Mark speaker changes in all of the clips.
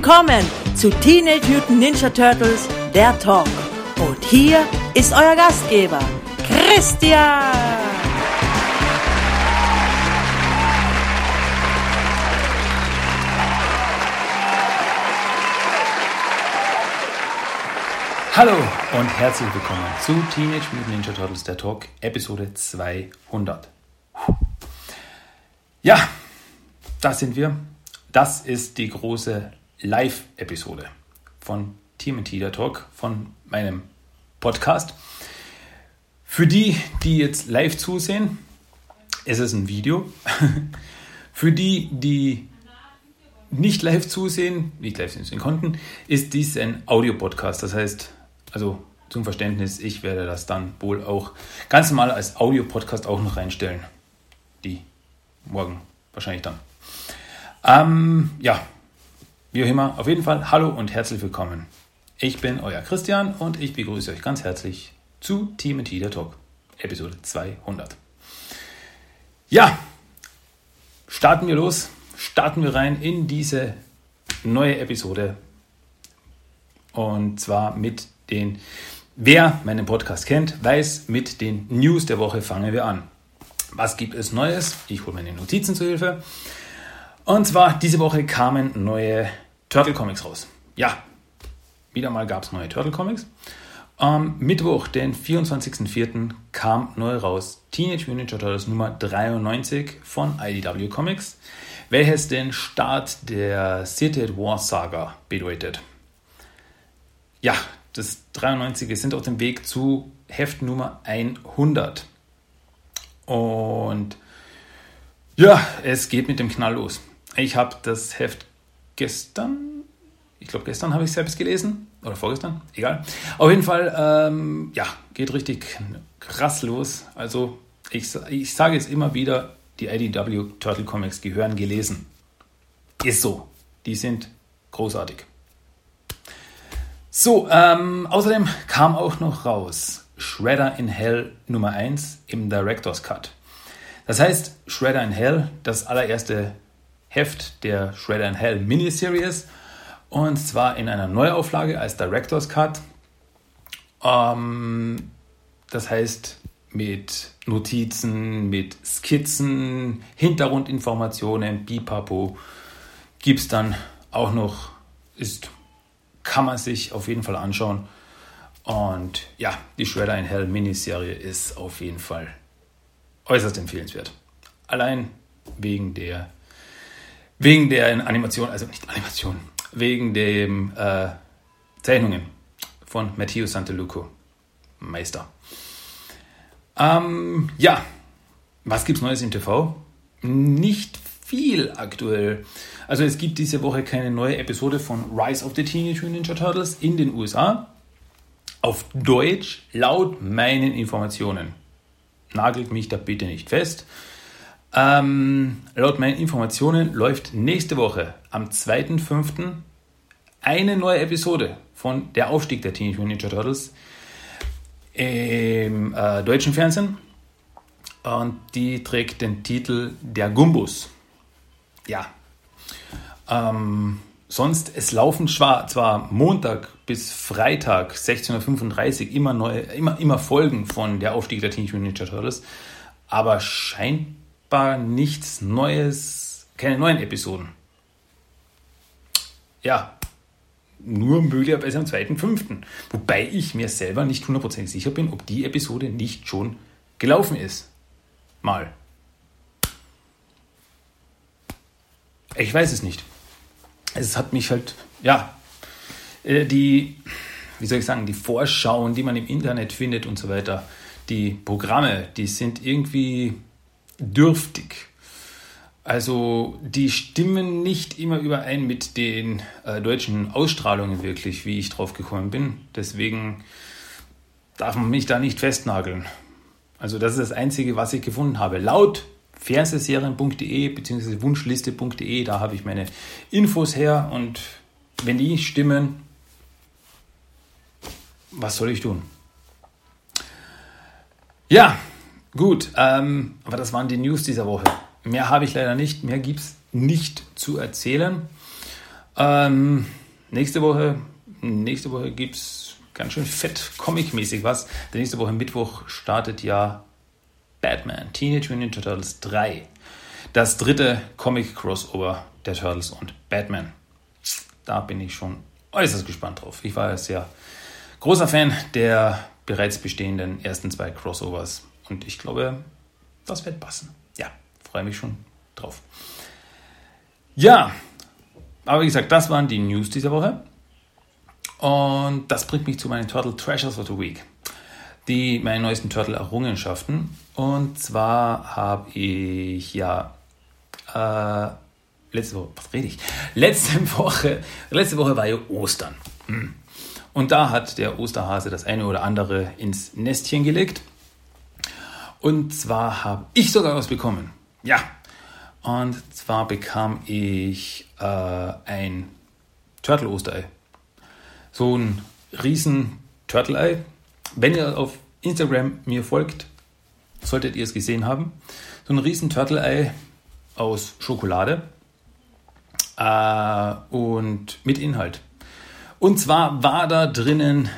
Speaker 1: willkommen zu Teenage Mutant Ninja Turtles, der Talk. Und hier ist euer Gastgeber, Christian.
Speaker 2: Hallo und herzlich willkommen zu Teenage Mutant Ninja Turtles, der Talk, Episode 200. Ja, da sind wir. Das ist die große Live-Episode von TMT, der Talk, von meinem Podcast. Für die, die jetzt live zusehen, ist es ein Video. Für die, die nicht live zusehen, nicht live zusehen konnten, ist dies ein Audio-Podcast. Das heißt, also zum Verständnis, ich werde das dann wohl auch ganz normal als Audio-Podcast auch noch reinstellen. Die morgen wahrscheinlich dann. Ähm, ja, wie auch immer, auf jeden Fall hallo und herzlich willkommen. Ich bin euer Christian und ich begrüße euch ganz herzlich zu Team der Talk, Episode 200. Ja, starten wir los, starten wir rein in diese neue Episode und zwar mit den, wer meinen Podcast kennt, weiß, mit den News der Woche fangen wir an. Was gibt es Neues? Ich hole meine Notizen zur Hilfe. Und zwar, diese Woche kamen neue Turtle Comics raus. Ja, wieder mal gab es neue Turtle Comics. Am Mittwoch, den 24.04., kam neu raus Teenage Mutant Turtles Nummer 93 von IDW Comics, welches den Start der City War Saga bedeutet. Ja, das 93 sind auf dem Weg zu Heft Nummer 100. Und ja, es geht mit dem Knall los. Ich habe das Heft gestern, ich glaube gestern habe ich selbst gelesen oder vorgestern, egal. Auf jeden Fall, ähm, ja, geht richtig krass los. Also ich, ich sage jetzt immer wieder, die IDW Turtle Comics gehören gelesen. Ist so. Die sind großartig. So, ähm, außerdem kam auch noch raus Shredder in Hell Nummer 1 im Director's Cut. Das heißt, Shredder in Hell, das allererste Heft der Shredder in Hell Miniseries und zwar in einer Neuauflage als Director's Cut. Ähm, das heißt mit Notizen, mit Skizzen, Hintergrundinformationen, Bipapo gibt es dann auch noch, ist, kann man sich auf jeden Fall anschauen. Und ja, die Shredder in Hell Miniserie ist auf jeden Fall äußerst empfehlenswert. Allein wegen der Wegen der Animation, also nicht Animation, wegen den äh, Zeichnungen von Matteo Santeluco, Meister. Ähm, ja, was gibt's Neues im TV? Nicht viel aktuell. Also es gibt diese Woche keine neue Episode von Rise of the Teenage Mutant Ninja Turtles in den USA. Auf Deutsch, laut meinen Informationen. Nagelt mich da bitte nicht fest. Ähm, laut meinen Informationen läuft nächste Woche am 2.5. eine neue Episode von Der Aufstieg der Teenage Mutant Ninja Turtles im äh, deutschen Fernsehen. Und die trägt den Titel Der Gumbus. Ja. Ähm, sonst, es laufen zwar Montag bis Freitag 16.35 Uhr immer, neue, immer, immer Folgen von Der Aufstieg der Teenage Mutant Ninja Turtles, aber scheint scheinbar nichts Neues, keine neuen Episoden. Ja, nur möglicherweise am 2.5. Wobei ich mir selber nicht hundertprozentig sicher bin, ob die Episode nicht schon gelaufen ist. Mal. Ich weiß es nicht. Es hat mich halt, ja, äh, die, wie soll ich sagen, die Vorschauen, die man im Internet findet und so weiter, die Programme, die sind irgendwie dürftig. Also die stimmen nicht immer überein mit den äh, deutschen Ausstrahlungen wirklich, wie ich drauf gekommen bin. Deswegen darf man mich da nicht festnageln. Also das ist das Einzige, was ich gefunden habe. Laut fernsehserien.de bzw. wunschliste.de, da habe ich meine Infos her und wenn die stimmen, was soll ich tun? Ja, Gut, ähm, aber das waren die News dieser Woche. Mehr habe ich leider nicht, mehr gibt es nicht zu erzählen. Ähm, nächste Woche, nächste Woche gibt es ganz schön fett comic-mäßig was. Denn nächste Woche Mittwoch startet ja Batman, Teenage Mutant Turtles 3. Das dritte Comic-Crossover der Turtles und Batman. Da bin ich schon äußerst gespannt drauf. Ich war ja sehr großer Fan der bereits bestehenden ersten zwei Crossovers. Und ich glaube, das wird passen. Ja, freue mich schon drauf. Ja, aber wie gesagt, das waren die News dieser Woche. Und das bringt mich zu meinen Turtle Treasures of the Week. Die, meine neuesten Turtle-Errungenschaften. Und zwar habe ich ja äh, letzte Woche, was rede ich? Letzte Woche, letzte Woche war ja Ostern. Hm. Und da hat der Osterhase das eine oder andere ins Nestchen gelegt. Und zwar habe ich sogar was bekommen. Ja. Und zwar bekam ich äh, ein Turtle-Osterei. So ein riesen Turtle-Ei. Wenn ihr auf Instagram mir folgt, solltet ihr es gesehen haben. So ein riesen Turtle-Ei aus Schokolade äh, und mit Inhalt. Und zwar war da drinnen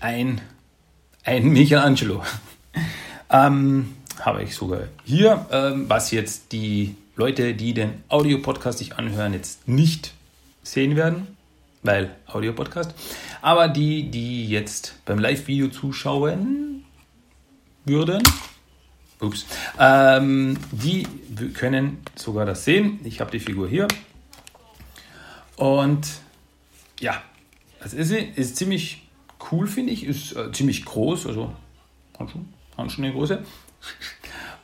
Speaker 2: ein, ein Michelangelo. Ähm, habe ich sogar hier, ähm, was jetzt die Leute, die den Audio-Podcast sich anhören, jetzt nicht sehen werden, weil Audio-Podcast. Aber die, die jetzt beim Live-Video zuschauen würden, ups, ähm, die können sogar das sehen. Ich habe die Figur hier. Und ja, das ist sie. Ist ziemlich cool, finde ich. Ist äh, ziemlich groß, also hat schon, eine Größe.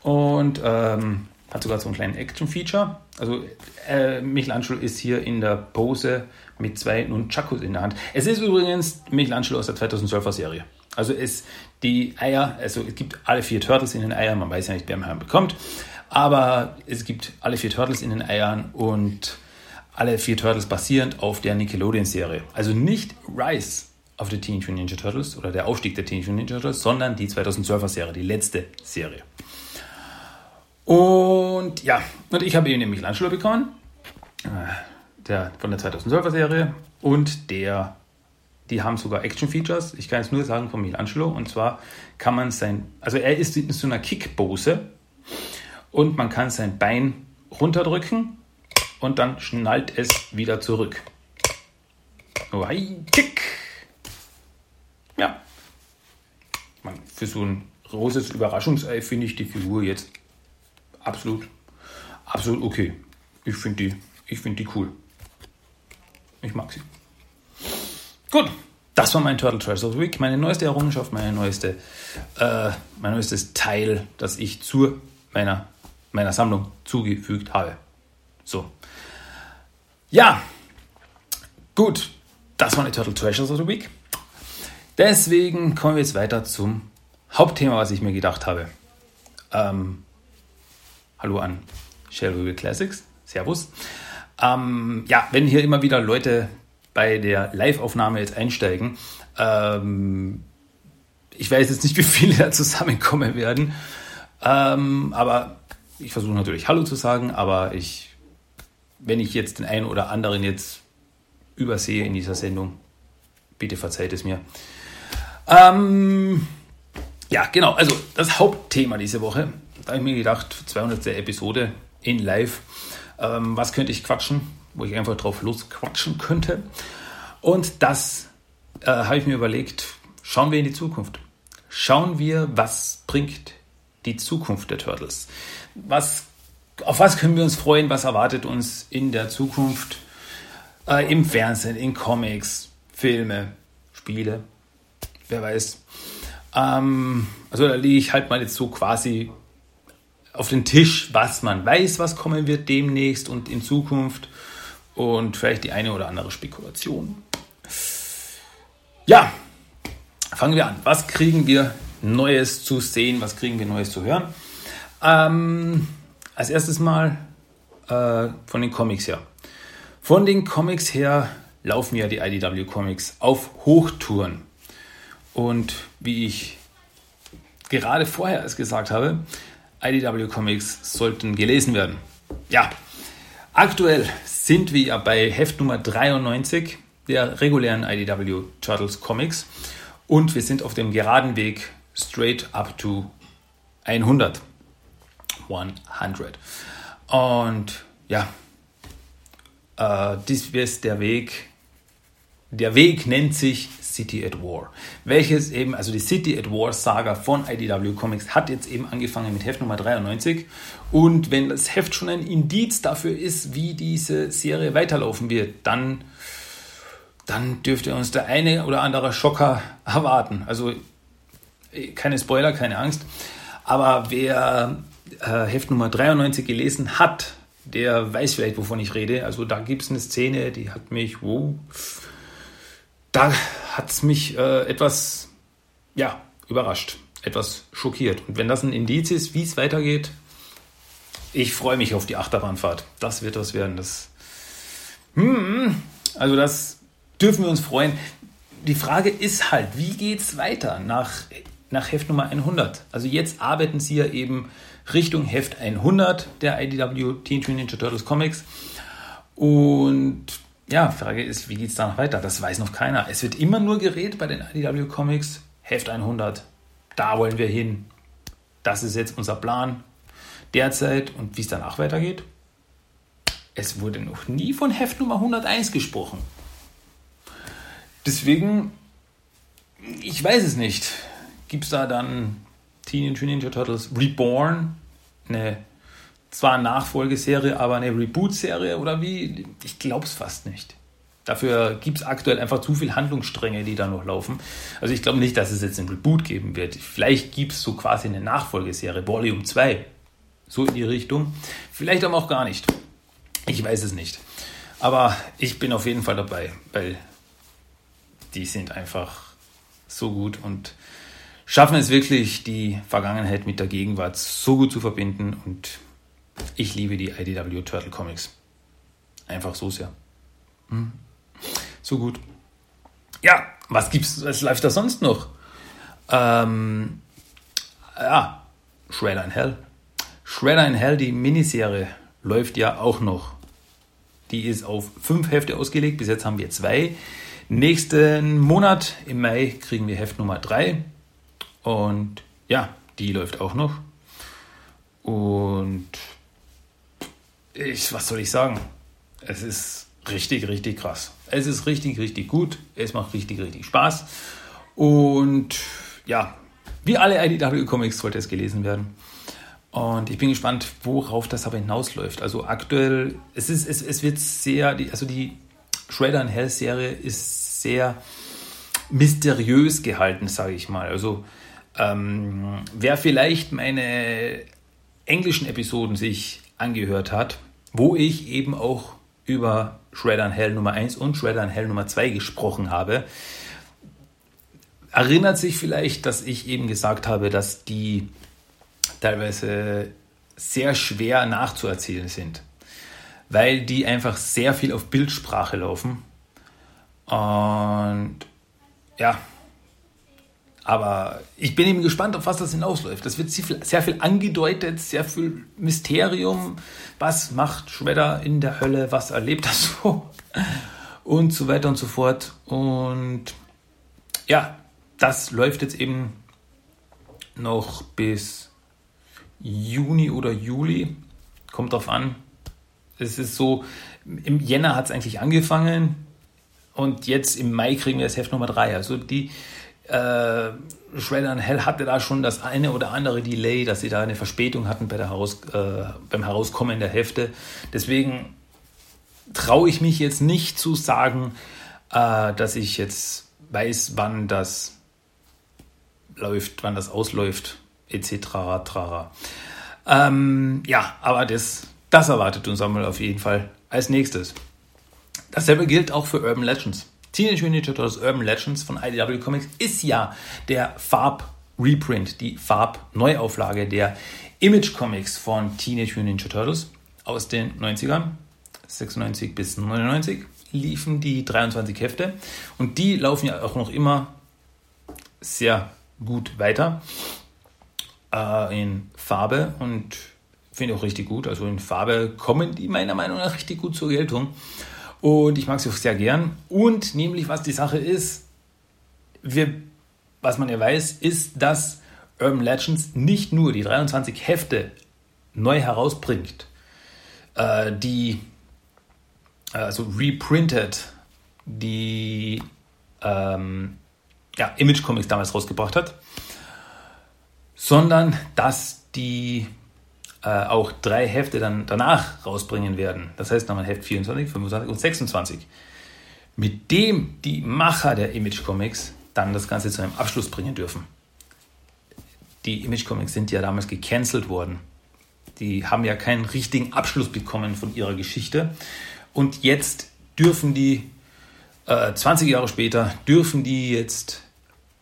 Speaker 2: Und ähm, hat sogar so einen kleinen Action-Feature. Also äh, Michelangelo ist hier in der Pose mit zwei Nunchakus in der Hand. Es ist übrigens Michelangelo aus der 2012er Serie. Also es die Eier, also es gibt alle vier Turtles in den Eiern, man weiß ja nicht, wer man bekommt, aber es gibt alle vier Turtles in den Eiern und alle vier Turtles basierend auf der Nickelodeon-Serie. Also nicht Rise of the Teenage Mutant Ninja Turtles oder der Aufstieg der Teenage Mutant Ninja Turtles, sondern die 2012er Serie, die letzte Serie. Und ja, und ich habe eben den Michelangelo bekommen, äh, der von der 2012er Serie und der, die haben sogar Action-Features. Ich kann es nur sagen von Michelangelo und zwar kann man sein, also er ist in so einer Kickpose und man kann sein Bein runterdrücken und dann schnallt es wieder zurück. Oh, kick. Ja. für so ein großes Überraschungsei finde ich die Figur jetzt absolut, absolut okay. Ich finde die, ich die cool. Ich mag sie. Gut, das war mein Turtle Treasure of the Week, meine neueste Errungenschaft, meine neueste, äh, mein neuestes Teil, das ich zu meiner, meiner Sammlung zugefügt habe. So. Ja, gut, das waren die Turtle Treasures of the Week. Deswegen kommen wir jetzt weiter zum Hauptthema, was ich mir gedacht habe. Ähm, hallo an Shell Classics. Servus. Ähm, ja, wenn hier immer wieder Leute bei der Live-Aufnahme jetzt einsteigen, ähm, ich weiß jetzt nicht, wie viele da zusammenkommen werden, ähm, aber ich versuche natürlich Hallo zu sagen, aber ich wenn ich jetzt den einen oder anderen jetzt übersehe in dieser Sendung, bitte verzeiht es mir. Ähm, ja, genau, also das Hauptthema diese Woche, da habe ich mir gedacht, 200. Episode in Live, ähm, was könnte ich quatschen, wo ich einfach drauf losquatschen könnte. Und das äh, habe ich mir überlegt, schauen wir in die Zukunft. Schauen wir, was bringt die Zukunft der Turtles. Was auf was können wir uns freuen? Was erwartet uns in der Zukunft äh, im Fernsehen, in Comics, Filme, Spiele? Wer weiß. Ähm, also da lege ich halt mal jetzt so quasi auf den Tisch, was man weiß, was kommen wird demnächst und in Zukunft und vielleicht die eine oder andere Spekulation. Ja, fangen wir an. Was kriegen wir Neues zu sehen? Was kriegen wir Neues zu hören? Ähm, als erstes mal äh, von den Comics her. Von den Comics her laufen ja die IDW Comics auf Hochtouren. Und wie ich gerade vorher es gesagt habe, IDW Comics sollten gelesen werden. Ja, Aktuell sind wir ja bei Heft Nummer 93 der regulären IDW Turtles Comics und wir sind auf dem geraden Weg straight up to 100. 100. Und ja, äh, dies ist der Weg. Der Weg nennt sich City at War. Welches eben, also die City at War Saga von IDW Comics hat jetzt eben angefangen mit Heft Nummer 93. Und wenn das Heft schon ein Indiz dafür ist, wie diese Serie weiterlaufen wird, dann, dann dürfte uns der eine oder andere Schocker erwarten. Also keine Spoiler, keine Angst. Aber wer äh, Heft Nummer 93 gelesen hat, der weiß vielleicht, wovon ich rede. Also da gibt es eine Szene, die hat mich, wow, da hat es mich äh, etwas, ja, überrascht, etwas schockiert. Und wenn das ein Indiz ist, wie es weitergeht, ich freue mich auf die Achterbahnfahrt. Das wird was werden. Das, hmm, also das dürfen wir uns freuen. Die Frage ist halt, wie geht es weiter nach, nach Heft Nummer 100? Also jetzt arbeiten sie ja eben Richtung Heft 100 der IDW Teenage Mutant Ninja Turtles Comics. Und ja, Frage ist, wie geht es danach weiter? Das weiß noch keiner. Es wird immer nur geredet bei den IDW Comics. Heft 100. Da wollen wir hin. Das ist jetzt unser Plan derzeit und wie es danach weitergeht. Es wurde noch nie von Heft Nummer 101 gesprochen. Deswegen, ich weiß es nicht. Gibt es da dann Teenage Ninja Turtles Reborn? Eine zwar eine Nachfolgeserie, aber eine Reboot-Serie oder wie? Ich glaube es fast nicht. Dafür gibt es aktuell einfach zu viele Handlungsstränge, die da noch laufen. Also ich glaube nicht, dass es jetzt ein Reboot geben wird. Vielleicht gibt es so quasi eine Nachfolgeserie, Volume 2. So in die Richtung. Vielleicht aber auch gar nicht. Ich weiß es nicht. Aber ich bin auf jeden Fall dabei, weil die sind einfach so gut und schaffen es wirklich, die Vergangenheit mit der Gegenwart so gut zu verbinden und ich liebe die IDW Turtle Comics. Einfach so sehr. Hm. So gut. Ja, was gibt's, was läuft da sonst noch? Ähm, ja, Shredder in Hell. Shredder in Hell, die Miniserie, läuft ja auch noch. Die ist auf fünf Hefte ausgelegt. Bis jetzt haben wir zwei. Nächsten Monat im Mai kriegen wir Heft Nummer drei. Und ja, die läuft auch noch. Und ich, was soll ich sagen? Es ist richtig, richtig krass. Es ist richtig, richtig gut. Es macht richtig, richtig Spaß. Und ja, wie alle IDW Comics sollte es gelesen werden. Und ich bin gespannt, worauf das aber hinausläuft. Also aktuell, es, ist, es, es wird sehr, also die Shredder and Hell Serie ist sehr mysteriös gehalten, sage ich mal. Also ähm, wer vielleicht meine englischen Episoden sich angehört hat, wo ich eben auch über Shredder in Hell Nummer 1 und Shredder in Hell Nummer 2 gesprochen habe, erinnert sich vielleicht, dass ich eben gesagt habe, dass die teilweise sehr schwer nachzuerzählen sind, weil die einfach sehr viel auf Bildsprache laufen. Und ja, aber ich bin eben gespannt, auf was das hinausläuft. Das wird sehr viel angedeutet, sehr viel Mysterium. Was macht Shredder in der Hölle? Was erlebt er so? Und so weiter und so fort. Und ja, das läuft jetzt eben noch bis Juni oder Juli. Kommt drauf an. Es ist so, im Jänner hat es eigentlich angefangen. Und jetzt im Mai kriegen wir das Heft Nummer 3. Also die äh, Shredder Hell hatte da schon das eine oder andere Delay, dass sie da eine Verspätung hatten bei der Heraus, äh, beim Herauskommen der Hefte. Deswegen traue ich mich jetzt nicht zu sagen, äh, dass ich jetzt weiß, wann das läuft, wann das ausläuft, etc. Ähm, ja, aber das, das erwartet uns einmal auf jeden Fall als nächstes. Dasselbe gilt auch für Urban Legends. Teenage Mutant Ninja Turtles Urban Legends von IDW Comics ist ja der Farb-Reprint, die Farb-Neuauflage der Image Comics von Teenage Mutant Ninja Turtles aus den 90ern, 96 bis 99 liefen die 23 Hefte und die laufen ja auch noch immer sehr gut weiter äh, in Farbe und finde auch richtig gut. Also in Farbe kommen die meiner Meinung nach richtig gut zur Geltung. Und ich mag sie auch sehr gern. Und nämlich, was die Sache ist, wir, was man ja weiß, ist, dass Urban Legends nicht nur die 23 Hefte neu herausbringt, äh, die also reprinted, die ähm, ja, Image Comics damals rausgebracht hat, sondern dass die äh, auch drei Hefte dann danach rausbringen werden. Das heißt nochmal Heft 24, 25 und 26. Mit dem die Macher der Image Comics dann das Ganze zu einem Abschluss bringen dürfen. Die Image Comics sind ja damals gecancelt worden. Die haben ja keinen richtigen Abschluss bekommen von ihrer Geschichte. Und jetzt dürfen die, äh, 20 Jahre später, dürfen die jetzt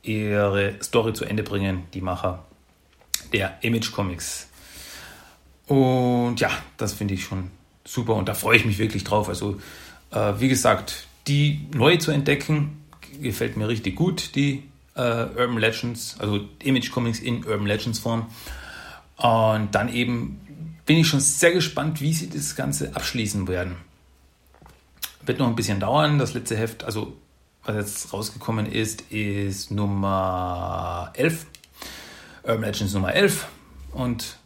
Speaker 2: ihre Story zu Ende bringen, die Macher der Image Comics. Und ja, das finde ich schon super und da freue ich mich wirklich drauf. Also, äh, wie gesagt, die neu zu entdecken, gefällt mir richtig gut, die äh, Urban Legends, also Image Comics in Urban Legends Form. Und dann eben bin ich schon sehr gespannt, wie sie das Ganze abschließen werden. Wird noch ein bisschen dauern. Das letzte Heft, also was jetzt rausgekommen ist, ist Nummer 11. Urban Legends Nummer 11. Und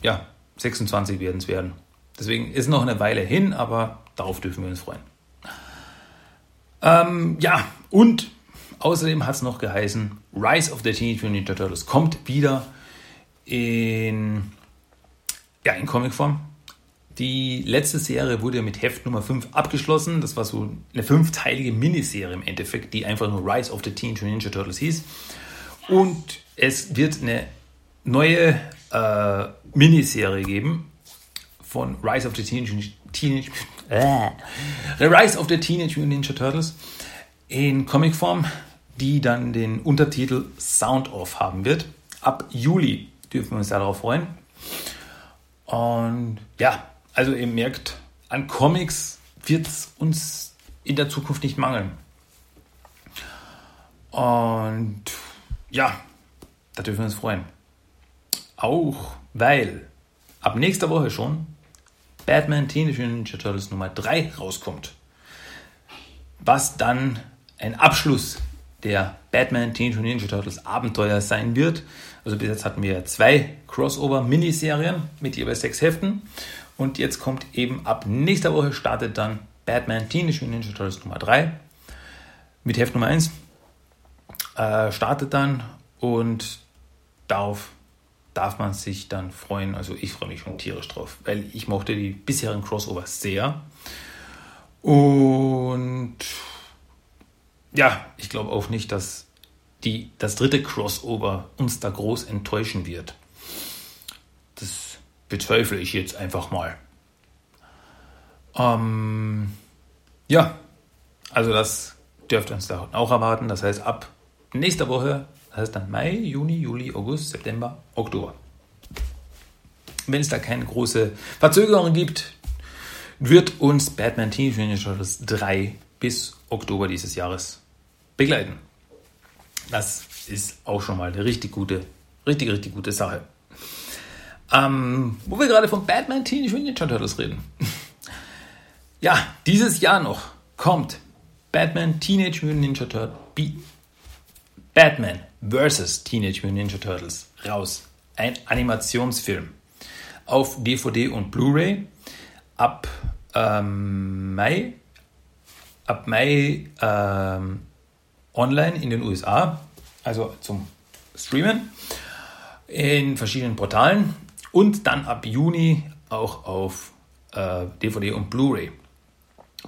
Speaker 2: ja, 26 werden es werden. Deswegen ist noch eine Weile hin, aber darauf dürfen wir uns freuen. Ähm, ja, und außerdem hat es noch geheißen, Rise of the Teenage Mutant Ninja Turtles kommt wieder in, ja, in Comicform. Die letzte Serie wurde mit Heft Nummer 5 abgeschlossen. Das war so eine fünfteilige Miniserie im Endeffekt, die einfach nur Rise of the Teenage Mutant Ninja Turtles hieß. Und es wird eine neue äh, Miniserie geben von Rise of the Teenage, Teenage äh, Rise of the Teenage Mutant Ninja Turtles in Comicform, die dann den Untertitel Sound Off haben wird. Ab Juli dürfen wir uns darauf freuen. Und ja, also ihr merkt, an Comics wird es uns in der Zukunft nicht mangeln. Und ja, da dürfen wir uns freuen. Auch weil ab nächster Woche schon Batman Teenage Ninja Turtles Nummer 3 rauskommt. Was dann ein Abschluss der Batman Teenage Ninja Turtles Abenteuer sein wird. Also bis jetzt hatten wir zwei Crossover-Miniserien mit jeweils sechs Heften. Und jetzt kommt eben ab nächster Woche startet dann Batman Teenage Ninja Turtles Nummer 3 mit Heft Nummer 1. Äh, startet dann und darauf darf man sich dann freuen. Also ich freue mich schon tierisch drauf, weil ich mochte die bisherigen Crossover sehr. Und ja, ich glaube auch nicht, dass die, das dritte Crossover uns da groß enttäuschen wird. Das bezweifle ich jetzt einfach mal. Ähm, ja, also das dürft ihr uns da auch erwarten. Das heißt, ab nächster Woche das heißt dann Mai, Juni, Juli, August, September, Oktober. Wenn es da keine große Verzögerung gibt, wird uns Batman Teenage Mutant Ninja Turtles 3 bis Oktober dieses Jahres begleiten. Das ist auch schon mal eine richtig gute, richtig, richtig gute Sache. Ähm, wo wir gerade von Batman Teenage Mutant Ninja Turtles reden. ja, dieses Jahr noch kommt Batman Teenage Mutant Ninja Turtles Batman vs. Teenage Mutant Ninja Turtles raus. Ein Animationsfilm auf DVD und Blu-ray ab ähm, Mai, ab Mai ähm, online in den USA, also zum Streamen in verschiedenen Portalen und dann ab Juni auch auf äh, DVD und Blu-ray.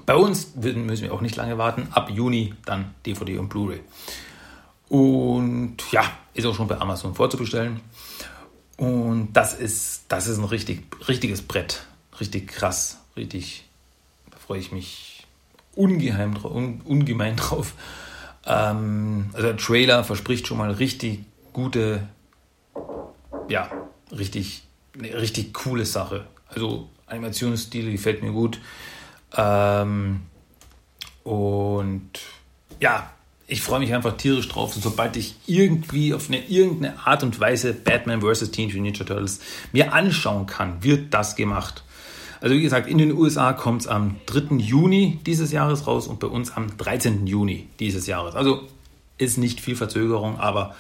Speaker 2: Bei uns müssen wir auch nicht lange warten, ab Juni dann DVD und Blu-ray. Und ja, ist auch schon bei Amazon vorzubestellen. Und das ist, das ist ein richtig, richtiges Brett. Richtig krass. Richtig, da freue ich mich ungeheim, un, ungemein drauf. Ähm, also der Trailer verspricht schon mal richtig gute, ja, richtig, eine richtig coole Sache. Also Animationsstil gefällt mir gut. Ähm, und ja, ich freue mich einfach tierisch drauf, sobald ich irgendwie auf eine irgendeine Art und Weise Batman vs. Teenage Ninja Turtles mir anschauen kann, wird das gemacht. Also wie gesagt, in den USA kommt es am 3. Juni dieses Jahres raus und bei uns am 13. Juni dieses Jahres. Also ist nicht viel Verzögerung, aber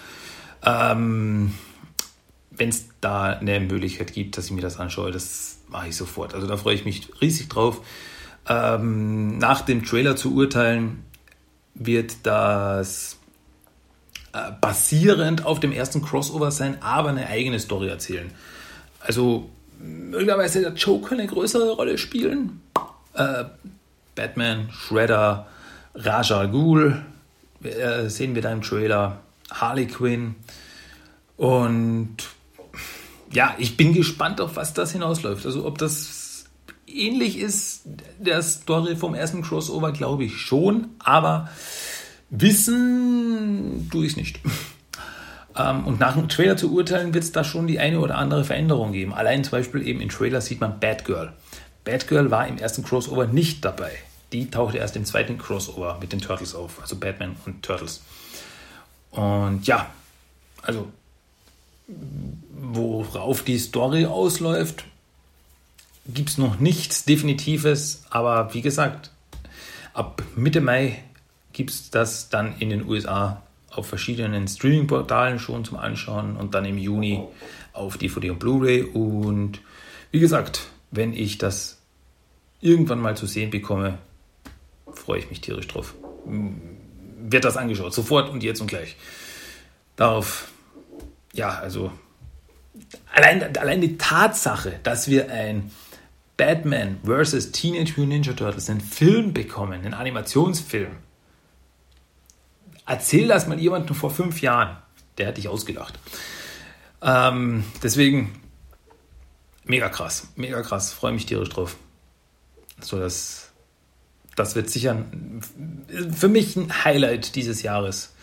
Speaker 2: ähm, wenn es da eine Möglichkeit gibt, dass ich mir das anschaue, das mache ich sofort. Also da freue ich mich riesig drauf. Ähm, nach dem Trailer zu urteilen, wird das äh, basierend auf dem ersten Crossover sein, aber eine eigene Story erzählen. Also möglicherweise der Joker eine größere Rolle spielen. Äh, Batman, Shredder, Raja Ghul äh, sehen wir da im Trailer. Harley Quinn. Und ja, ich bin gespannt, auf was das hinausläuft. Also ob das ähnlich ist der Story vom ersten Crossover, glaube ich schon, aber wissen tue ich es nicht. Ähm, und nach dem Trailer zu urteilen, wird es da schon die eine oder andere Veränderung geben. Allein zum Beispiel eben im Trailer sieht man Batgirl. Batgirl war im ersten Crossover nicht dabei. Die tauchte erst im zweiten Crossover mit den Turtles auf, also Batman und Turtles. Und ja, also worauf die Story ausläuft, gibt es noch nichts Definitives, aber wie gesagt, ab Mitte Mai gibt es das dann in den USA auf verschiedenen Streaming-Portalen schon zum Anschauen und dann im Juni auf DVD und Blu-ray. Und wie gesagt, wenn ich das irgendwann mal zu sehen bekomme, freue ich mich tierisch drauf. Wird das angeschaut, sofort und jetzt und gleich. Darauf ja, also allein, allein die Tatsache, dass wir ein Batman vs. Teenage Mutant Ninja Turtles einen Film bekommen, einen Animationsfilm. Erzähl das mal jemandem vor fünf Jahren. Der hat dich ausgedacht. Ähm, deswegen mega krass, mega krass. Freue mich tierisch drauf. So, das, das wird sicher für mich ein Highlight dieses Jahres,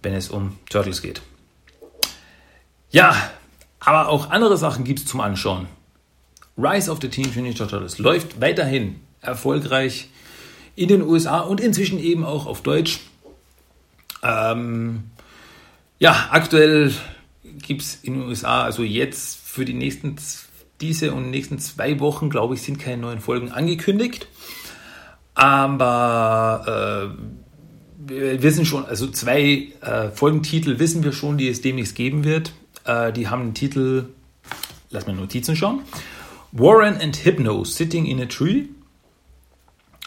Speaker 2: wenn es um Turtles geht. Ja, aber auch andere Sachen gibt es zum Anschauen. Rise of the Teenage Ninja Turtles läuft weiterhin erfolgreich in den USA und inzwischen eben auch auf Deutsch. Ähm, ja, aktuell gibt es in den USA, also jetzt für die nächsten, diese und nächsten zwei Wochen, glaube ich, sind keine neuen Folgen angekündigt. Aber äh, wir wissen schon, also zwei äh, Folgentitel wissen wir schon, die es demnächst geben wird. Äh, die haben den Titel, lass mir Notizen schauen. Warren and Hypno Sitting in a Tree.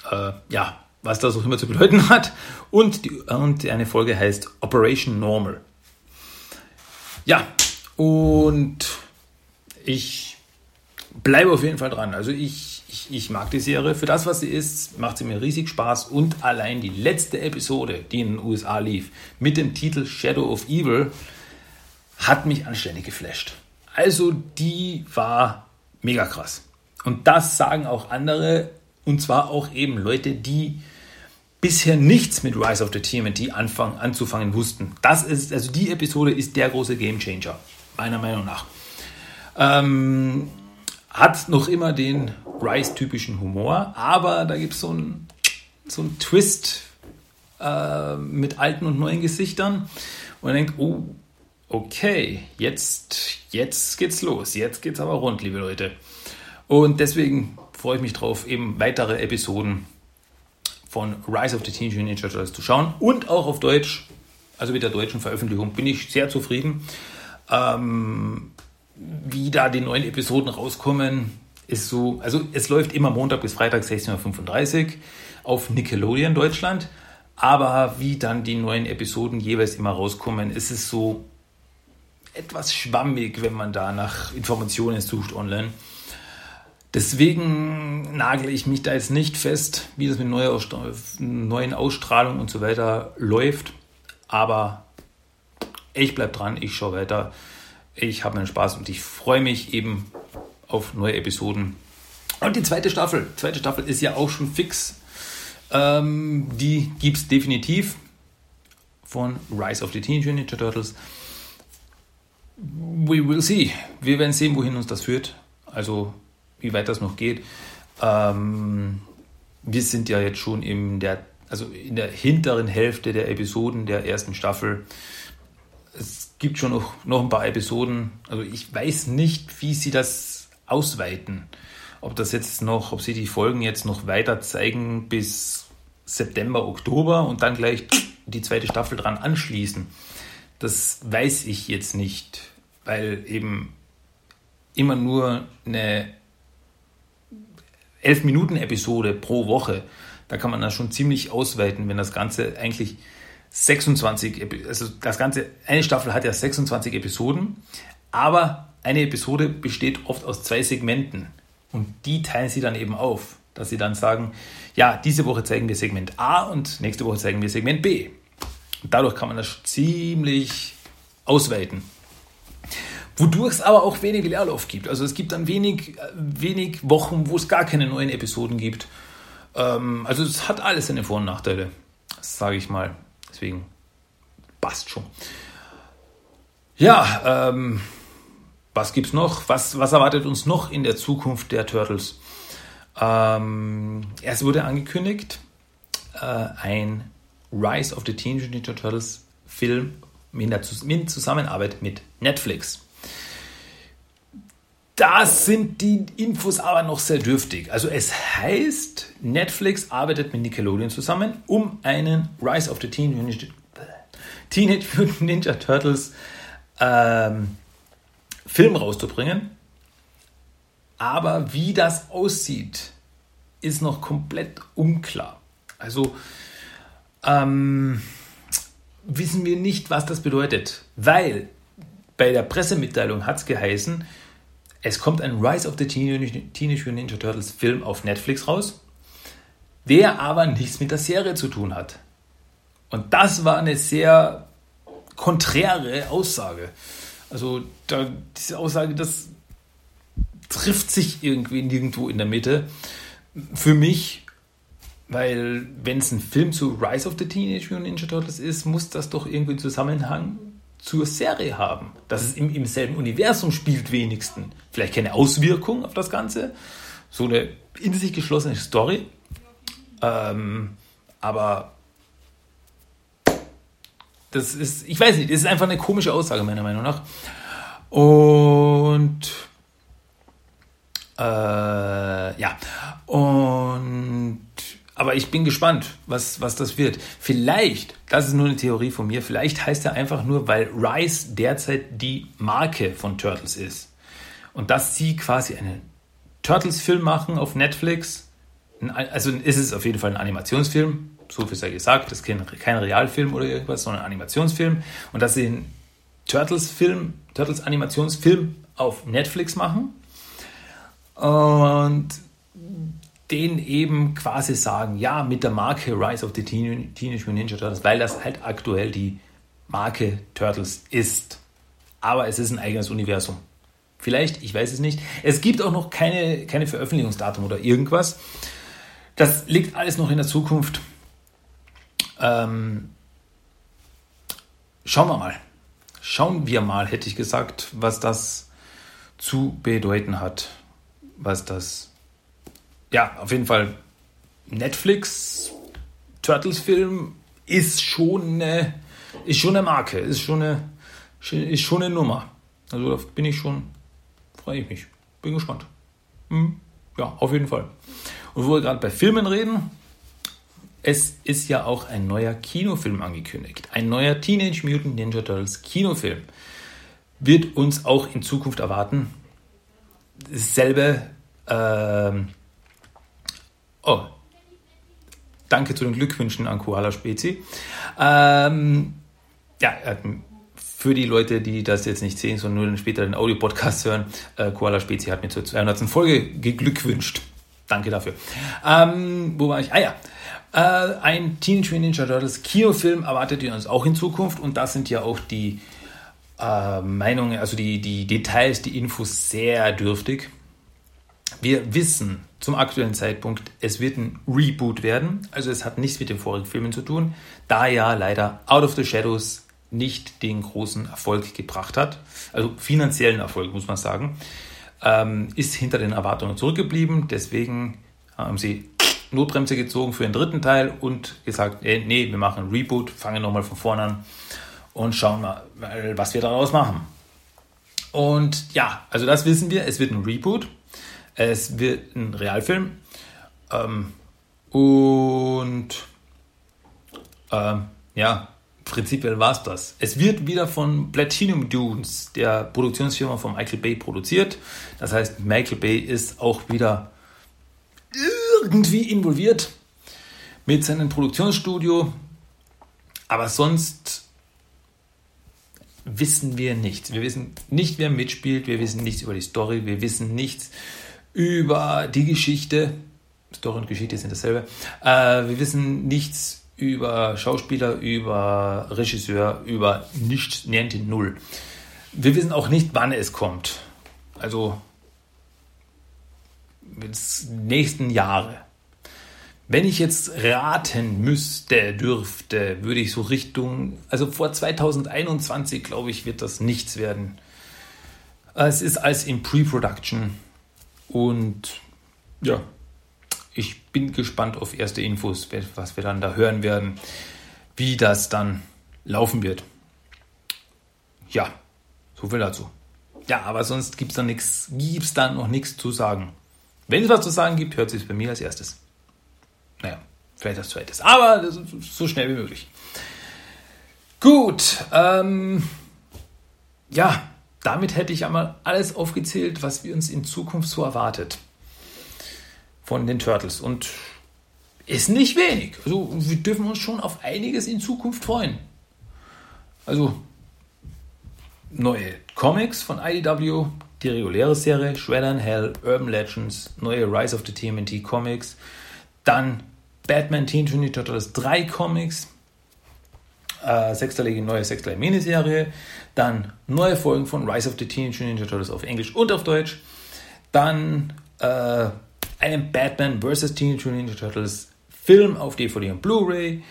Speaker 2: Äh, ja, was das auch immer zu bedeuten hat. Und, die, und eine Folge heißt Operation Normal. Ja, und ich bleibe auf jeden Fall dran. Also ich, ich, ich mag die Serie. Für das, was sie ist, macht sie mir riesig Spaß. Und allein die letzte Episode, die in den USA lief, mit dem Titel Shadow of Evil, hat mich anständig geflasht. Also die war mega krass. Und das sagen auch andere, und zwar auch eben Leute, die bisher nichts mit Rise of the TMNT anfangen, anzufangen wussten. Das ist, also die Episode ist der große Game Changer, meiner Meinung nach. Ähm, hat noch immer den Rise-typischen Humor, aber da gibt es so einen so Twist äh, mit alten und neuen Gesichtern. Und denkt, oh, okay, jetzt, jetzt geht's los. Jetzt geht's aber rund, liebe Leute. Und deswegen freue ich mich drauf, eben weitere Episoden von Rise of the Teenage Mutant Ninja Turtles zu schauen und auch auf Deutsch. Also mit der deutschen Veröffentlichung bin ich sehr zufrieden. Ähm, wie da die neuen Episoden rauskommen, ist so, also es läuft immer Montag bis Freitag 16.35 Uhr auf Nickelodeon Deutschland. Aber wie dann die neuen Episoden jeweils immer rauskommen, ist es so etwas schwammig, wenn man da nach Informationen sucht online. Deswegen nagel ich mich da jetzt nicht fest, wie das mit neuen Ausstrahlungen und so weiter läuft. Aber ich bleibe dran, ich schaue weiter. Ich habe meinen Spaß und ich freue mich eben auf neue Episoden. Und die zweite Staffel, die zweite Staffel ist ja auch schon fix. Ähm, die gibt es definitiv von Rise of the Teenage Ninja Turtles. We will see. Wir werden sehen, wohin uns das führt. Also, wie weit das noch geht. Ähm, wir sind ja jetzt schon in der also in der hinteren Hälfte der Episoden der ersten Staffel. Es gibt schon noch, noch ein paar Episoden. Also ich weiß nicht, wie sie das ausweiten. Ob das jetzt noch, ob sie die Folgen jetzt noch weiter zeigen bis September, Oktober und dann gleich die zweite Staffel dran anschließen. Das weiß ich jetzt nicht, weil eben immer nur eine 11 Minuten Episode pro Woche, da kann man das schon ziemlich ausweiten, wenn das Ganze eigentlich 26, also das Ganze, eine Staffel hat ja 26 Episoden, aber eine Episode besteht oft aus zwei Segmenten und die teilen sie dann eben auf, dass sie dann sagen, ja, diese Woche zeigen wir Segment A und nächste Woche zeigen wir Segment B. Dadurch kann man das ziemlich ausweiten. Wodurch es aber auch wenig Leerlauf gibt. Also es gibt dann wenig, wenig Wochen, wo es gar keine neuen Episoden gibt. Ähm, also es hat alles seine Vor- und Nachteile, sage ich mal. Deswegen passt schon. Ja, ähm, was gibt's noch? Was, was erwartet uns noch in der Zukunft der Turtles? Ähm, es wurde angekündigt, äh, ein Rise of the Teenage Ninja Turtles Film in, der, in Zusammenarbeit mit Netflix. Da sind die Infos aber noch sehr dürftig. Also es heißt, Netflix arbeitet mit Nickelodeon zusammen, um einen Rise of the Teenage, Teenage Mutant Ninja Turtles ähm, Film rauszubringen. Aber wie das aussieht, ist noch komplett unklar. Also ähm, wissen wir nicht, was das bedeutet, weil bei der Pressemitteilung hat es geheißen, es kommt ein Rise of the Teenage, Mutant Ninja Turtles Film auf Netflix raus, der aber nichts mit der Serie zu tun hat. Und das war eine sehr konträre Aussage. Also da, diese Aussage, das trifft sich irgendwie nirgendwo in der Mitte. Für mich, weil wenn es ein Film zu Rise of the Teenage Mutant Ninja Turtles ist, muss das doch irgendwie einen Zusammenhang zur Serie haben. Dass es im, im selben Universum spielt wenigstens. Vielleicht keine Auswirkung auf das Ganze. So eine in sich geschlossene Story. Ähm, aber das ist, ich weiß nicht, das ist einfach eine komische Aussage meiner Meinung nach. Und äh, ja, und aber ich bin gespannt, was, was das wird. Vielleicht, das ist nur eine Theorie von mir, vielleicht heißt er einfach nur, weil Rise derzeit die Marke von Turtles ist. Und dass sie quasi einen Turtles-Film machen auf Netflix. Also ist es auf jeden Fall ein Animationsfilm, so viel sei gesagt, das ist kein, kein Realfilm oder irgendwas, sondern ein Animationsfilm. Und dass sie einen Turtles-Film, Turtles-Animationsfilm auf Netflix machen. Und den eben quasi sagen, ja, mit der Marke Rise of the Teenage Mutant Ninja Turtles, weil das halt aktuell die Marke Turtles ist. Aber es ist ein eigenes Universum. Vielleicht, ich weiß es nicht. Es gibt auch noch keine, keine Veröffentlichungsdatum oder irgendwas. Das liegt alles noch in der Zukunft. Ähm, schauen wir mal. Schauen wir mal, hätte ich gesagt, was das zu bedeuten hat. Was das ja, auf jeden Fall Netflix Turtles-Film ist schon eine, ist schon eine Marke, ist schon eine, ist schon eine Nummer. Also da bin ich schon, freue ich mich, bin gespannt. Hm, ja, auf jeden Fall. Und wo wir gerade bei Filmen reden, es ist ja auch ein neuer Kinofilm angekündigt. Ein neuer Teenage Mutant Ninja Turtles Kinofilm wird uns auch in Zukunft erwarten. Dasselbe ähm, Oh, danke zu den Glückwünschen an Koala Spezi. Ähm, ja, für die Leute, die das jetzt nicht sehen, sondern nur später den Audio-Podcast hören, äh, Koala Spezi hat mir zur 200. Folge geglückwünscht. Danke dafür. Ähm, wo war ich? Ah ja. Äh, ein Teenage Mutant Ninja Turtles Kinofilm erwartet ihr uns auch in Zukunft und da sind ja auch die äh, Meinungen, also die, die Details, die Infos sehr dürftig. Wir wissen zum aktuellen Zeitpunkt, es wird ein Reboot werden. Also es hat nichts mit den vorigen Filmen zu tun, da ja leider Out of the Shadows nicht den großen Erfolg gebracht hat. Also finanziellen Erfolg, muss man sagen. Ähm, ist hinter den Erwartungen zurückgeblieben. Deswegen haben sie Notbremse gezogen für den dritten Teil und gesagt, ey, nee, wir machen ein Reboot, fangen nochmal von vorne an und schauen mal, was wir daraus machen. Und ja, also das wissen wir, es wird ein Reboot, es wird ein Realfilm ähm, und ähm, ja, prinzipiell war es das. Es wird wieder von Platinum Dunes, der Produktionsfirma von Michael Bay, produziert. Das heißt, Michael Bay ist auch wieder irgendwie involviert mit seinem Produktionsstudio. Aber sonst wissen wir nichts. Wir wissen nicht, wer mitspielt, wir wissen nichts über die Story, wir wissen nichts über die Geschichte. Story und Geschichte sind dasselbe. Äh, wir wissen nichts über Schauspieler, über Regisseur, über nichts, niente null. Wir wissen auch nicht, wann es kommt. Also nächsten Jahre. Wenn ich jetzt raten müsste, dürfte, würde ich so Richtung, also vor 2021, glaube ich, wird das nichts werden. Es ist alles in Pre-Production und ja, ich bin gespannt auf erste Infos, was wir dann da hören werden, wie das dann laufen wird. Ja, so viel dazu. Ja, aber sonst gibt es da nichts, gibt es da noch nichts zu sagen. Wenn es was zu sagen gibt, hört sich bei mir als erstes. Naja, vielleicht als zweites. Aber so schnell wie möglich. Gut, ähm, ja, damit hätte ich einmal alles aufgezählt, was wir uns in Zukunft so erwartet von den Turtles. Und ist nicht wenig. Also wir dürfen uns schon auf einiges in Zukunft freuen. Also neue Comics von IDW, die reguläre Serie, Shredder in Hell, Urban Legends, neue Rise of the TMNT Comics, dann Batman Teen Teenage Turtles 3 Comics, äh, sechsterlige neue sechsterlige Miniserie, dann neue Folgen von Rise of the Teenage Ninja Turtles auf Englisch und auf Deutsch, dann äh, einen Batman vs. Teenage Ninja Turtles Film auf DVD und Blu-ray,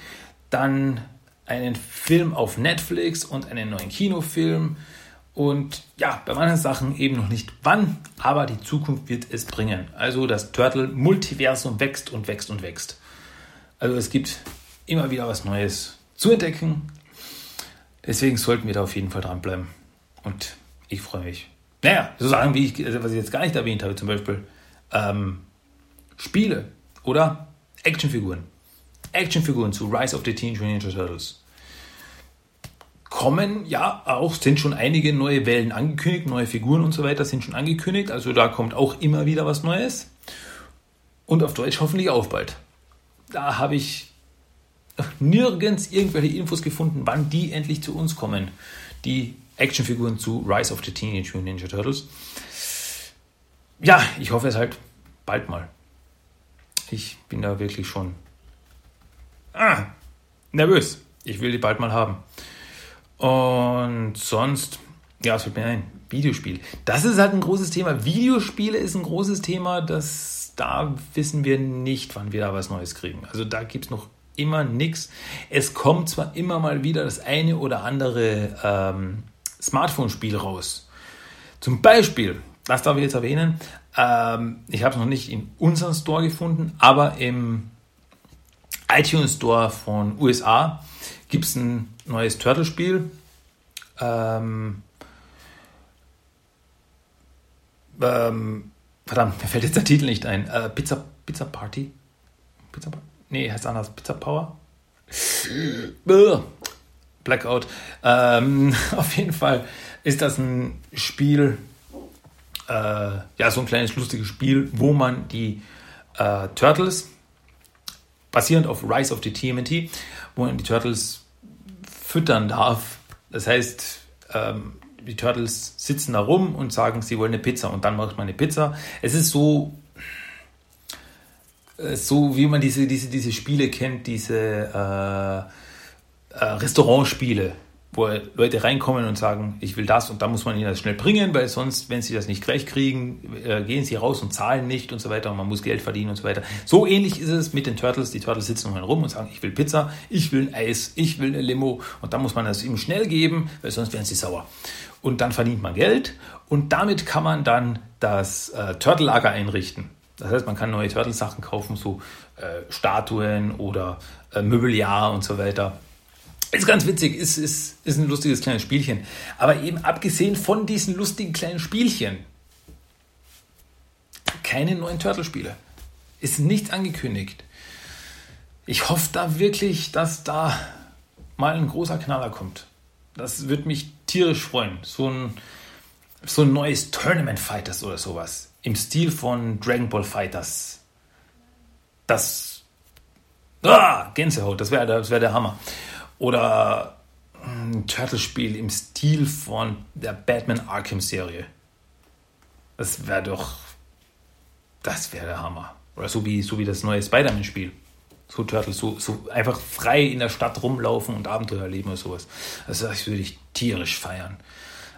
Speaker 2: dann einen Film auf Netflix und einen neuen Kinofilm und ja, bei manchen Sachen eben noch nicht wann, aber die Zukunft wird es bringen. Also das Turtle-Multiversum wächst und wächst und wächst. Also es gibt immer wieder was Neues zu entdecken. Deswegen sollten wir da auf jeden Fall dranbleiben. Und ich freue mich. Naja, so Sachen, wie ich, also was ich jetzt gar nicht erwähnt habe, zum Beispiel ähm, Spiele oder Actionfiguren. Actionfiguren zu Rise of the Teenage Mutant Ninja Turtles kommen ja auch, sind schon einige neue Wellen angekündigt, neue Figuren und so weiter sind schon angekündigt. Also da kommt auch immer wieder was Neues. Und auf Deutsch hoffentlich auch bald. Da habe ich nirgends irgendwelche Infos gefunden, wann die endlich zu uns kommen. Die Actionfiguren zu Rise of the Teenage Mutant Ninja Turtles. Ja, ich hoffe es halt bald mal. Ich bin da wirklich schon ah, nervös. Ich will die bald mal haben. Und sonst, ja, es fällt mir ein, Videospiel. Das ist halt ein großes Thema. Videospiele ist ein großes Thema, das, da wissen wir nicht, wann wir da was Neues kriegen. Also da gibt es noch immer nichts. Es kommt zwar immer mal wieder das eine oder andere ähm, Smartphone-Spiel raus. Zum Beispiel, das darf ich jetzt erwähnen, ähm, ich habe es noch nicht in unserem Store gefunden, aber im iTunes Store von USA gibt es ein neues Turtle-Spiel. Ähm, ähm, verdammt, mir fällt jetzt der Titel nicht ein. Äh, Pizza, Pizza Party? Pizza Party? Nee, heißt anders. Pizza Power? Blackout. Ähm, auf jeden Fall ist das ein Spiel, äh, ja, so ein kleines lustiges Spiel, wo man die äh, Turtles, basierend auf Rise of the TMNT, wo man die Turtles füttern darf. Das heißt, ähm, die Turtles sitzen da rum und sagen, sie wollen eine Pizza und dann macht man eine Pizza. Es ist so, äh, so wie man diese, diese, diese Spiele kennt, diese äh, äh, Restaurantspiele, wo Leute reinkommen und sagen, ich will das und dann muss man ihnen das schnell bringen, weil sonst, wenn sie das nicht gleich kriegen, äh, gehen sie raus und zahlen nicht und so weiter und man muss Geld verdienen und so weiter. So ähnlich ist es mit den Turtles. Die Turtles sitzen rum und sagen, ich will Pizza, ich will ein Eis, ich will eine Limo und dann muss man das ihm schnell geben, weil sonst werden sie sauer. Und dann verdient man Geld und damit kann man dann das äh, Turtle-Lager einrichten. Das heißt, man kann neue Turtles-Sachen kaufen, so äh, Statuen oder äh, Möbeljahr und so weiter. Ist ganz witzig, ist, ist, ist ein lustiges kleines Spielchen. Aber eben abgesehen von diesen lustigen kleinen Spielchen, keine neuen Turtle-Spiele. Ist nichts angekündigt. Ich hoffe da wirklich, dass da mal ein großer Knaller kommt. Das würde mich tierisch freuen. So ein, so ein neues Tournament Fighters oder sowas. Im Stil von Dragon Ball Fighters. Das. Ah, Gänsehaut, das wäre das wär der Hammer. Oder ein Turtle-Spiel im Stil von der Batman Arkham-Serie. Das wäre doch. Das wäre der Hammer. Oder so wie, so wie das neue Spider-Man-Spiel. So Turtles, so, so einfach frei in der Stadt rumlaufen und Abenteuer erleben oder sowas. Also das würde ich tierisch feiern.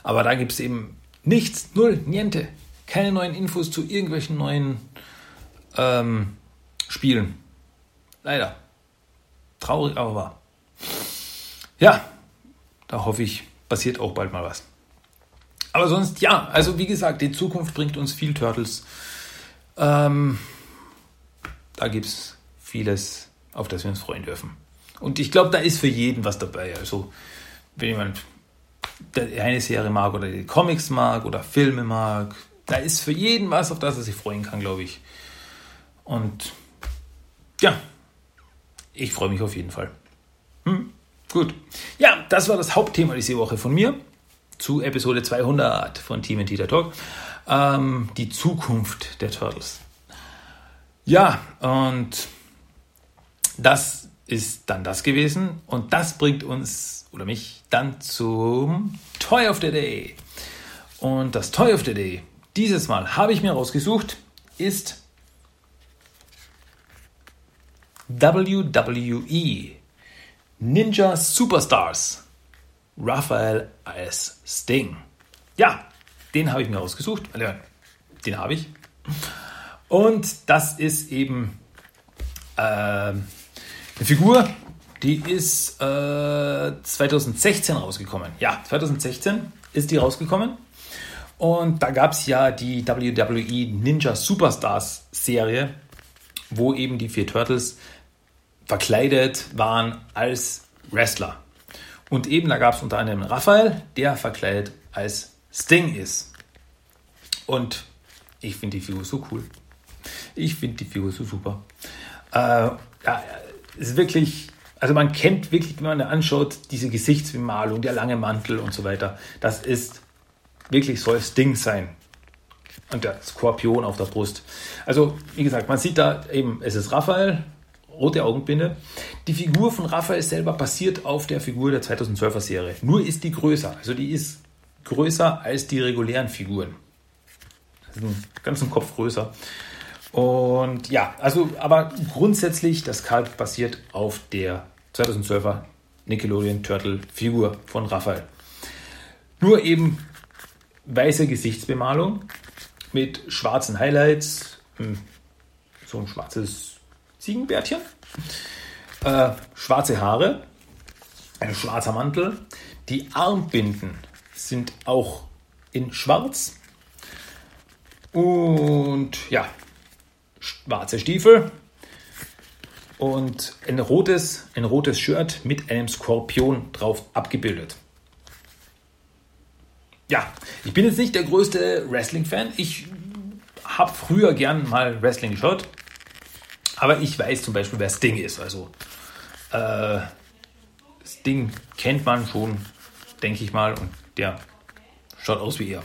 Speaker 2: Aber da gibt es eben nichts, null, niente. Keine neuen Infos zu irgendwelchen neuen ähm, Spielen. Leider. Traurig, aber wahr. Ja, da hoffe ich, passiert auch bald mal was. Aber sonst, ja, also wie gesagt, die Zukunft bringt uns viel Turtles. Ähm, da gibt es vieles, auf das wir uns freuen dürfen. Und ich glaube, da ist für jeden was dabei. Also, wenn jemand eine Serie mag oder die Comics mag oder Filme mag, da ist für jeden was, auf das er sich freuen kann, glaube ich. Und ja, ich freue mich auf jeden Fall. Hm? Gut. Ja, das war das Hauptthema diese Woche von mir zu Episode 200 von Team Tita Talk. Ähm, die Zukunft der Turtles. Ja, und das ist dann das gewesen. Und das bringt uns oder mich dann zum Toy of the Day. Und das Toy of the Day, dieses Mal habe ich mir rausgesucht, ist WWE Ninja Superstars. Raphael als Sting. Ja, den habe ich mir rausgesucht. Den habe ich. Und das ist eben äh, eine Figur, die ist äh, 2016 rausgekommen. Ja, 2016 ist die rausgekommen. Und da gab es ja die WWE Ninja Superstars Serie, wo eben die vier Turtles verkleidet waren als Wrestler. Und eben da gab es unter anderem Raphael, der verkleidet als Sting ist. Und ich finde die Figur so cool. Ich finde die Figur so super. Äh, ja, ist wirklich, also man kennt wirklich, wenn man anschaut, diese Gesichtsbemalung, der lange Mantel und so weiter. Das ist wirklich soll Sting sein. Und der Skorpion auf der Brust. Also, wie gesagt, man sieht da eben, es ist Raphael, rote Augenbinde. Die Figur von Raphael selber basiert auf der Figur der 2012er Serie. Nur ist die größer. Also die ist größer als die regulären Figuren. Also einen ganzen Kopf größer. Und ja, also, aber grundsätzlich, das Kalb basiert auf der 2012er Nickelodeon Turtle Figur von Raphael. Nur eben weiße Gesichtsbemalung mit schwarzen Highlights, hm, so ein schwarzes Ziegenbärtchen, äh, schwarze Haare, ein schwarzer Mantel. Die Armbinden sind auch in schwarz. Und ja, schwarze Stiefel und ein rotes, ein rotes Shirt mit einem Skorpion drauf abgebildet. Ja, ich bin jetzt nicht der größte Wrestling-Fan. Ich habe früher gern mal Wrestling geschaut. Aber ich weiß zum Beispiel, wer Sting ist. Also äh, Sting kennt man schon, denke ich mal. Und der schaut aus wie er.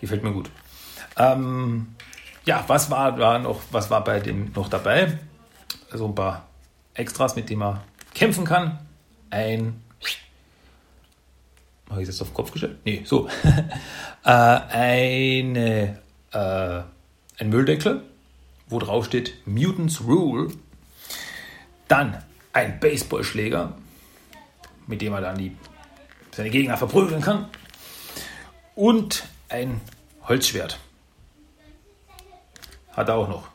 Speaker 2: Gefällt mir gut. Ähm, ja, was war da noch, was war bei dem noch dabei? Also ein paar Extras, mit denen man kämpfen kann. Ein habe ich das auf den Kopf gestellt? Nee, so. äh, eine, äh, ein Mülldeckel, wo drauf steht Mutants Rule. Dann ein Baseballschläger, mit dem er dann die, seine Gegner verprügeln kann. Und ein Holzschwert. Hat er auch noch.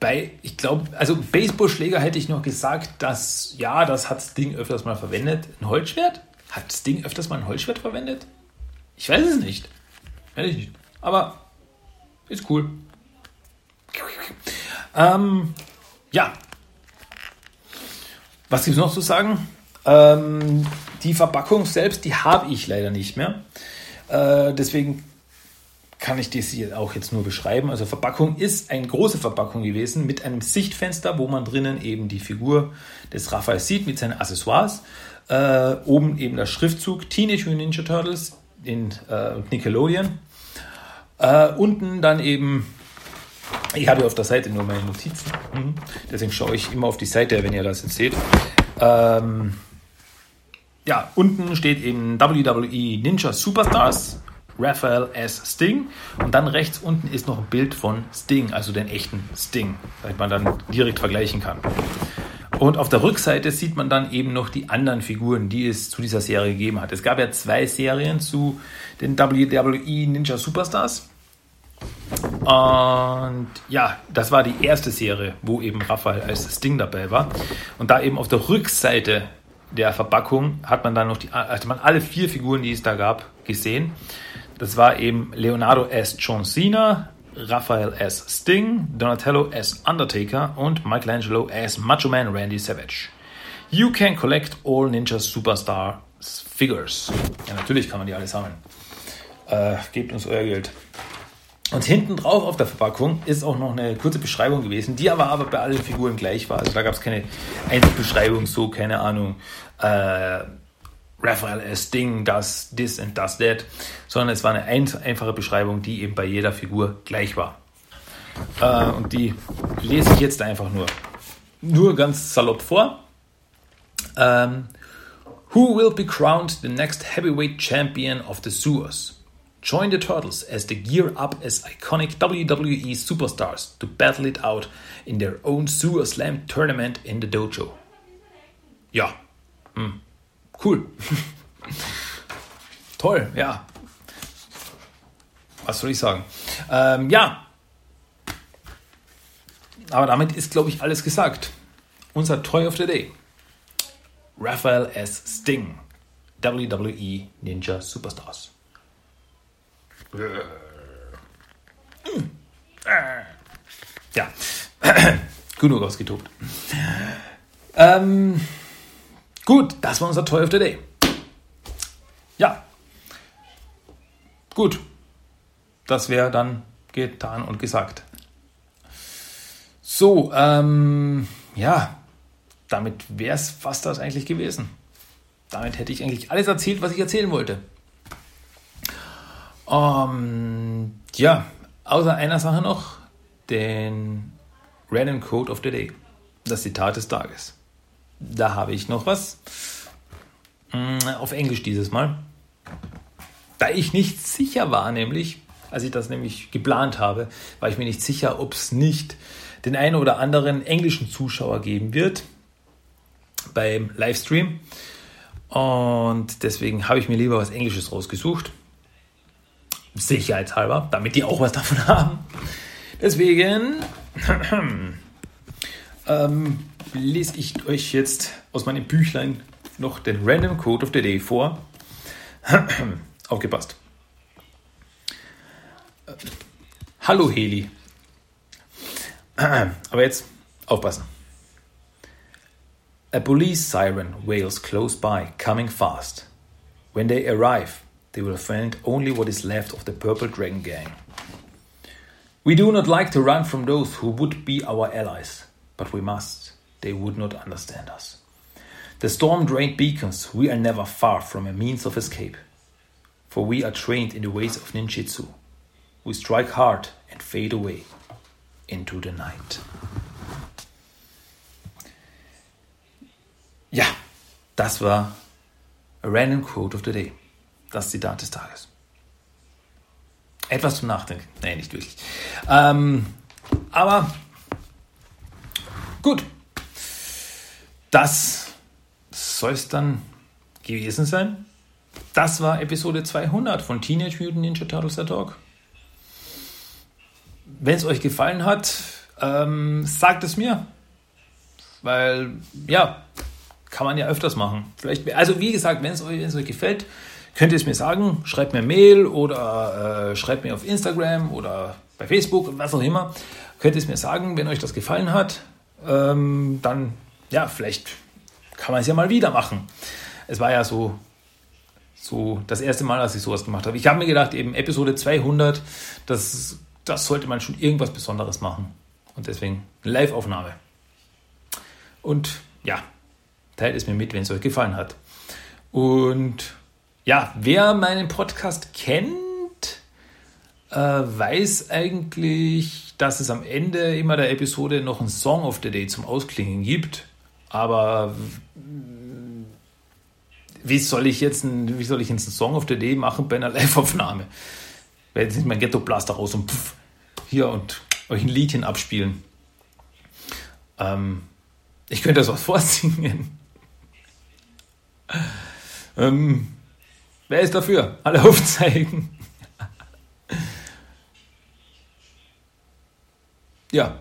Speaker 2: Bei, ich glaube, also Baseballschläger hätte ich noch gesagt, dass, ja, das hat Sting öfters mal verwendet. Ein Holzschwert? Hat Sting öfters mal ein Holzschwert verwendet? Ich weiß es nicht. Weiß ich nicht. Aber ist cool. Ähm, ja. Was gibt es noch zu sagen? Ähm, die Verpackung selbst, die habe ich leider nicht mehr. Äh, deswegen kann ich das hier auch jetzt nur beschreiben. Also Verpackung ist eine große Verpackung gewesen mit einem Sichtfenster, wo man drinnen eben die Figur des Raphael sieht mit seinen Accessoires. Äh, oben eben der Schriftzug Teenage Mutant Ninja Turtles in äh, Nickelodeon. Äh, unten dann eben, ich habe auf der Seite nur meine Notizen, mhm. deswegen schaue ich immer auf die Seite, wenn ihr das jetzt seht. Ähm, ja, unten steht eben WWE Ninja Superstars, Raphael S. Sting und dann rechts unten ist noch ein Bild von Sting, also den echten Sting, damit man dann direkt vergleichen kann. Und auf der Rückseite sieht man dann eben noch die anderen Figuren, die es zu dieser Serie gegeben hat. Es gab ja zwei Serien zu den WWE Ninja Superstars. Und ja, das war die erste Serie, wo eben Raphael als Sting dabei war. Und da eben auf der Rückseite der Verpackung hat man dann noch die, hat man alle vier Figuren, die es da gab, gesehen. Das war eben Leonardo S. John Cena, Raphael S. Sting, Donatello S. Undertaker und Michelangelo S. Macho Man Randy Savage. You can collect all Ninja Superstar Figures. Ja, natürlich kann man die alle sammeln. Äh, gebt uns euer Geld. Und hinten drauf auf der Verpackung ist auch noch eine kurze Beschreibung gewesen, die aber, aber bei allen Figuren gleich war. Also da gab es keine Einzelbeschreibung, so, keine Ahnung, äh, Raphael S. Ding, das, this and das, that, sondern es war eine einfache Beschreibung, die eben bei jeder Figur gleich war. Äh, und die lese ich jetzt einfach nur, nur ganz salopp vor. Ähm, Who will be crowned the next heavyweight champion of the sewers? Join the Turtles as they gear up as iconic WWE superstars to battle it out in their own Sewer Slam tournament in the Dojo. Ja, hm. Cool. Toll, ja. Was soll ich sagen? Ähm, ja. Aber damit ist, glaube ich, alles gesagt. Unser Toy of the Day. Raphael S. Sting. WWE Ninja Superstars. Ja. Genug ausgetobt. Ähm. Gut, das war unser Toy of the Day. Ja. Gut. Das wäre dann getan und gesagt. So, ähm, ja, damit wäre es fast das eigentlich gewesen. Damit hätte ich eigentlich alles erzählt, was ich erzählen wollte. Ähm, ja, außer einer Sache noch, den Random Code of the Day, das Zitat des Tages. Da habe ich noch was. Mm, auf Englisch dieses Mal. Da ich nicht sicher war, nämlich, als ich das nämlich geplant habe, war ich mir nicht sicher, ob es nicht den einen oder anderen englischen Zuschauer geben wird beim Livestream. Und deswegen habe ich mir lieber was Englisches rausgesucht. Sicherheitshalber, damit die auch was davon haben. Deswegen ähm, lese ich euch jetzt aus meinem Büchlein noch den Random Code of the Day vor. Aufgepasst. Hallo Heli. Aber jetzt aufpassen. A police siren wails close by, coming fast. When they arrive, they will find only what is left of the Purple Dragon Gang. We do not like to run from those who would be our allies, but we must. They would not understand us. The storm drained beacons, we are never far from a means of escape. For we are trained in the ways of ninjutsu. We strike hard and fade away into the night. Ja, das war a random quote of the day. Das Zitat des Tages. Etwas zum Nachdenken. Nee, nicht wirklich. Ähm, aber gut, das soll es dann gewesen sein. Das war Episode 200 von Teenage Mutant Ninja Turtles der Talk. Wenn es euch gefallen hat, ähm, sagt es mir. Weil, ja, kann man ja öfters machen. Vielleicht, also wie gesagt, wenn es euch, euch gefällt, könnt ihr es mir sagen. Schreibt mir Mail oder äh, schreibt mir auf Instagram oder bei Facebook, was auch immer könnt ihr es mir sagen, wenn euch das gefallen hat. Ähm, dann, ja, vielleicht kann man es ja mal wieder machen. Es war ja so, so das erste Mal, dass ich sowas gemacht habe. Ich habe mir gedacht, eben Episode 200, das, das sollte man schon irgendwas Besonderes machen. Und deswegen Live-Aufnahme. Und ja, teilt es mir mit, wenn es euch gefallen hat. Und ja, wer meinen Podcast kennt, äh, weiß eigentlich, dass es am Ende immer der Episode noch einen Song of the Day zum Ausklingen gibt. Aber wie soll ich jetzt ein, wie soll ich jetzt einen Song of the Day machen bei einer Live-Aufnahme? Weil jetzt nicht mein Ghetto Blaster raus und pff, hier und euch ein Liedchen abspielen. Ähm, ich könnte das was vorsingen. ähm, wer ist dafür? Alle aufzeigen. ja.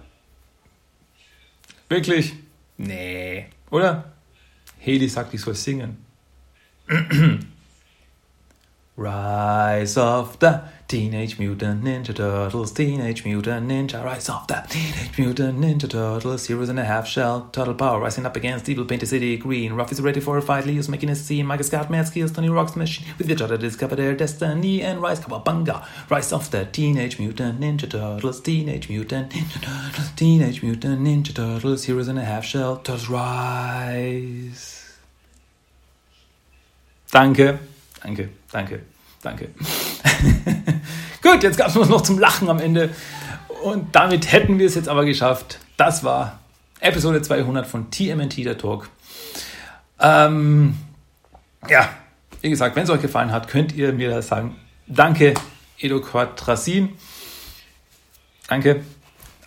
Speaker 2: Wirklich? Nee. Oder? Haley sagt, ich soll singen. Rise of the Teenage Mutant Ninja Turtles, Teenage Mutant Ninja, Rise of the Teenage Mutant Ninja Turtles, Heroes in a Half Shell, Turtle Power, rising up against evil, painted city green. Ruff is ready for a fight, Leo's making a scene, Mike Scott, mad skills, Tony Rock's machine, with each other discover their destiny and rise, Kawabunga, Rise of the Teenage Mutant Ninja Turtles, Teenage Mutant Ninja Turtles, Teenage Mutant Ninja Turtles, Heroes in a Half Shell, Turtles Rise. Danke, danke, danke, danke. Gut, jetzt gab es noch zum Lachen am Ende. Und damit hätten wir es jetzt aber geschafft. Das war Episode 200 von TMNT, der Talk. Ähm, ja, wie gesagt, wenn es euch gefallen hat, könnt ihr mir das sagen. Danke, Edo Quatrasin. Danke.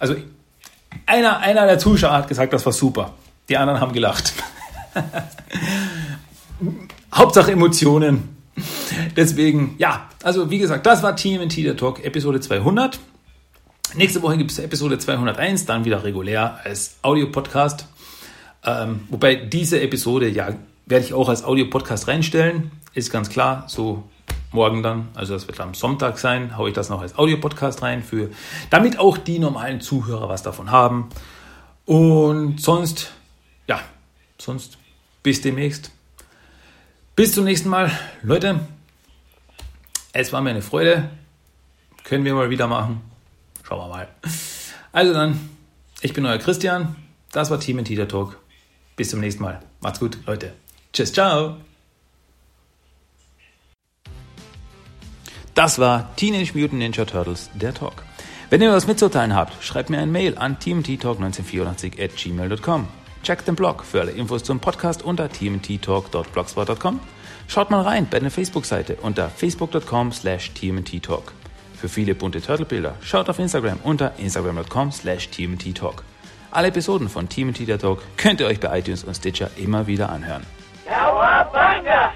Speaker 2: Also, einer, einer der Zuschauer hat gesagt, das war super. Die anderen haben gelacht. Hauptsache Emotionen. Deswegen, ja, also wie gesagt, das war TMNT der Talk, Episode 200. Nächste Woche gibt es Episode 201, dann wieder regulär als Audio-Podcast. Ähm, wobei diese Episode, ja, werde ich auch als Audio-Podcast reinstellen. Ist ganz klar, so morgen dann, also das wird am Sonntag sein, haue ich das noch als Audio-Podcast rein, für, damit auch die normalen Zuhörer was davon haben. Und sonst, ja, sonst bis demnächst. Bis zum nächsten Mal. Leute, es war mir eine Freude. Können wir mal wieder machen. Schauen wir mal. Also dann, ich bin euer Christian. Das war Team Teeter Talk. Bis zum nächsten Mal. Macht's gut, Leute. Tschüss, ciao. Das war Teenage Mutant Ninja Turtles, der Talk. Wenn ihr was mitzuteilen habt, schreibt mir ein Mail an teamttalk1984 at gmail.com. Checkt den Blog für alle Infos zum Podcast unter tmttalk.blogspot.com. Schaut mal rein bei der Facebook-Seite unter facebook.com slash tmttalk. Für viele bunte Turtle-Bilder schaut auf Instagram unter instagram.com slash tmttalk. Alle Episoden von TMT Talk könnt ihr euch bei iTunes und Stitcher immer wieder anhören. Cowabunga!